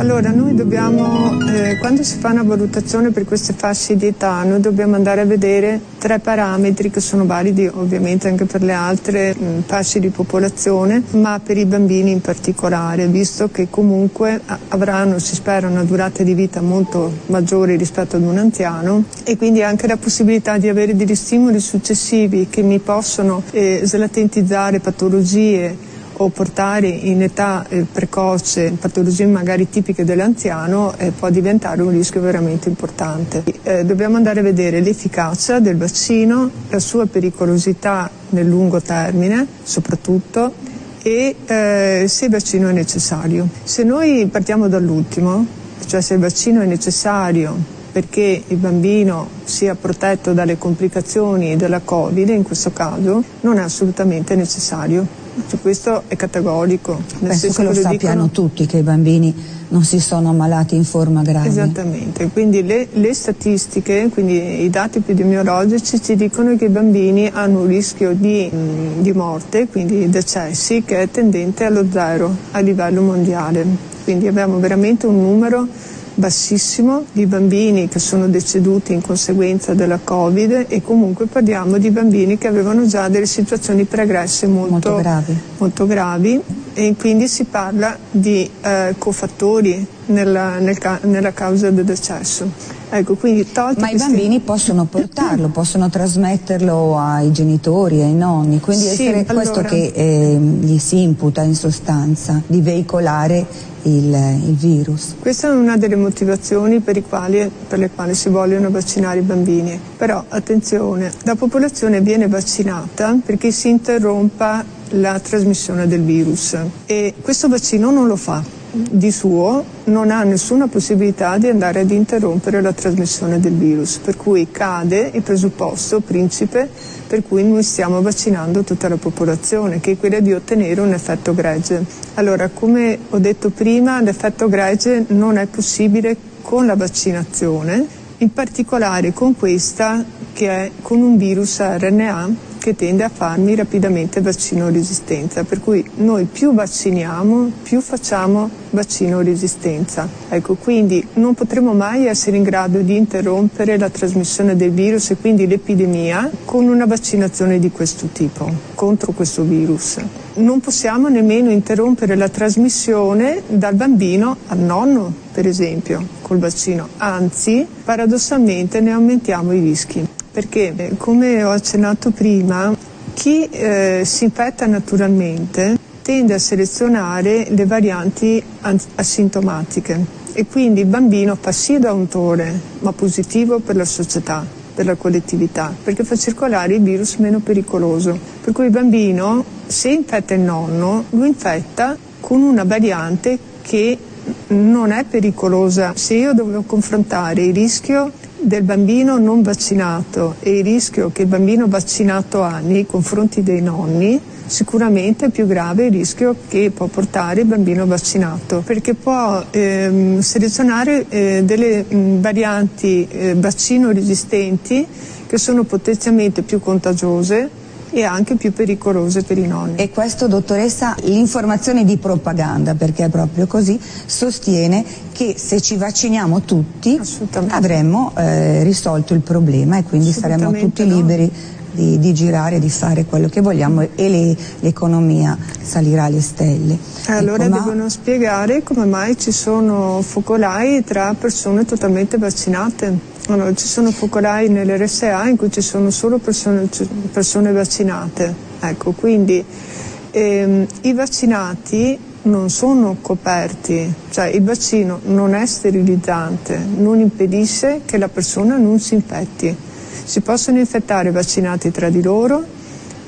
Allora, noi dobbiamo, eh, quando si fa una valutazione per queste fasce di età, noi dobbiamo andare a vedere tre parametri che sono validi ovviamente anche per le altre mh, fasce di popolazione, ma per i bambini in particolare, visto che comunque avranno, si spera, una durata di vita molto maggiore rispetto ad un anziano e quindi anche la possibilità di avere degli stimoli successivi che mi possono eh, slatentizzare patologie o portare in età eh, precoce patologie magari tipiche dell'anziano eh, può diventare un rischio veramente importante. Eh, dobbiamo andare a vedere l'efficacia del vaccino, la sua pericolosità nel lungo termine soprattutto e eh, se il vaccino è necessario. Se noi partiamo dall'ultimo, cioè se il vaccino è necessario perché il bambino sia protetto dalle complicazioni della Covid, in questo caso, non è assolutamente necessario. Cioè, questo è categorico. Penso che lo sappiano dicono... tutti che i bambini non si sono ammalati in forma grave. Esattamente, quindi le, le, statistiche, quindi i dati epidemiologici ci dicono che i bambini hanno un rischio di, di morte, quindi decessi, che è tendente allo zero a livello mondiale. Quindi abbiamo veramente un numero bassissimo di bambini che sono deceduti in conseguenza della Covid e comunque parliamo di bambini che avevano già delle situazioni pregresse molto, molto, gravi. molto gravi. E quindi si parla di eh, cofattori nella, nel, nella causa del decesso. Ecco, Ma i bambini possono portarlo, possono trasmetterlo ai genitori, ai nonni, quindi sì, è allora... questo che eh, gli si imputa in sostanza, di veicolare il, il, virus. Questa è una delle motivazioni per, quali, per, le quali si vogliono vaccinare i bambini. Però attenzione, la popolazione viene vaccinata perché si interrompa la trasmissione del virus e questo vaccino non lo fa di suo non ha nessuna possibilità di andare ad interrompere la trasmissione del virus, per cui cade il presupposto principe per cui noi stiamo vaccinando tutta la popolazione, che è quella di ottenere un effetto gregge. Allora, come ho detto prima, l'effetto gregge non è possibile con la vaccinazione, in particolare con questa che è con un virus RNA che tende a farmi rapidamente vaccino resistenza, per cui noi più vacciniamo, più facciamo vaccino resistenza. Ecco, quindi non potremo mai essere in grado di interrompere la trasmissione del virus e quindi l'epidemia con una vaccinazione di questo tipo contro questo virus. Non possiamo nemmeno interrompere la trasmissione dal bambino al nonno, per esempio, col vaccino, anzi paradossalmente ne aumentiamo i rischi perché eh, come ho accennato prima, chi eh, si infetta naturalmente tende a selezionare le varianti asintomatiche e quindi il bambino fa sì da untore, ma positivo per la società, per la collettività, perché fa circolare il virus meno pericoloso. Per cui il bambino, se infetta il nonno, lo infetta con una variante che non è pericolosa. Se io devo confrontare il rischio del bambino non vaccinato e il rischio che il bambino vaccinato ha nei confronti dei nonni, sicuramente è più grave il rischio che può portare il bambino vaccinato, perché può ehm, selezionare eh, delle mh, varianti eh, vaccino resistenti che sono potenzialmente più contagiose e anche più pericolose per i nonni. E questo, dottoressa, l'informazione di propaganda, perché è proprio così, sostiene che se ci vacciniamo tutti avremmo eh, risolto il problema e quindi saremmo tutti no. Di, di, girare, di fare quello che vogliamo e le, l'economia salirà alle stelle. Allora ecco, devono ma... spiegare come mai ci sono focolai tra persone totalmente vaccinate. Allora, ci sono focolai nell'RSA in cui ci sono solo persone, persone vaccinate. Ecco, quindi ehm, i vaccinati non sono coperti, cioè il vaccino non è sterilizzante, non impedisce che la persona non si infetti. Si possono infettare vaccinati tra di loro,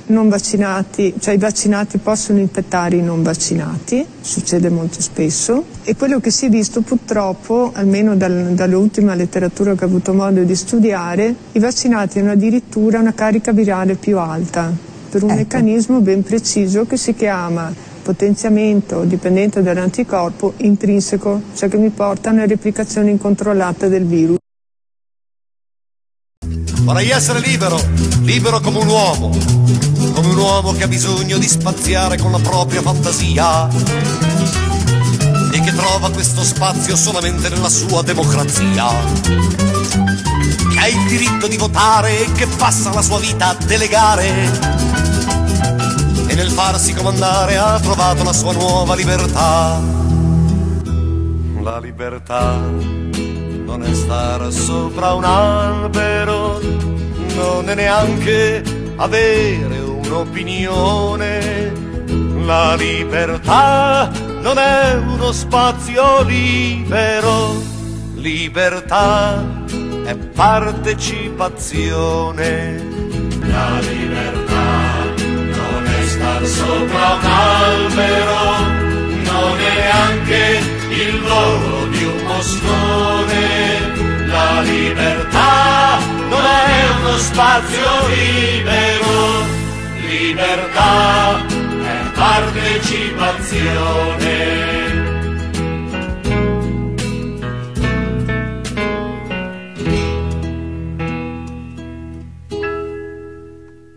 non vaccinati, cioè i vaccinati possono infettare i non vaccinati, succede molto spesso e quello che si è visto purtroppo, almeno dal, dall'ultima letteratura che ho avuto modo di studiare, i vaccinati hanno addirittura una carica virale più alta per un ecco. meccanismo ben preciso che si chiama potenziamento dipendente dall'anticorpo intrinseco, cioè che mi porta a una replicazione incontrollata del virus. Vorrei essere libero, libero come un uomo, come un uomo che ha bisogno di spaziare con la propria fantasia che trova questo spazio solamente nella sua democrazia. Che ha il diritto di votare e che passa la sua vita a delegare. E nel farsi comandare ha trovato la sua nuova libertà. La libertà non è stare sopra un albero, è neanche avere un'opinione. La libertà non è uno spazio libero, libertà è partecipazione. La libertà non è star sopra un albero, non è neanche il volo di un moscone. Spazio libero, libertà è partecipazione.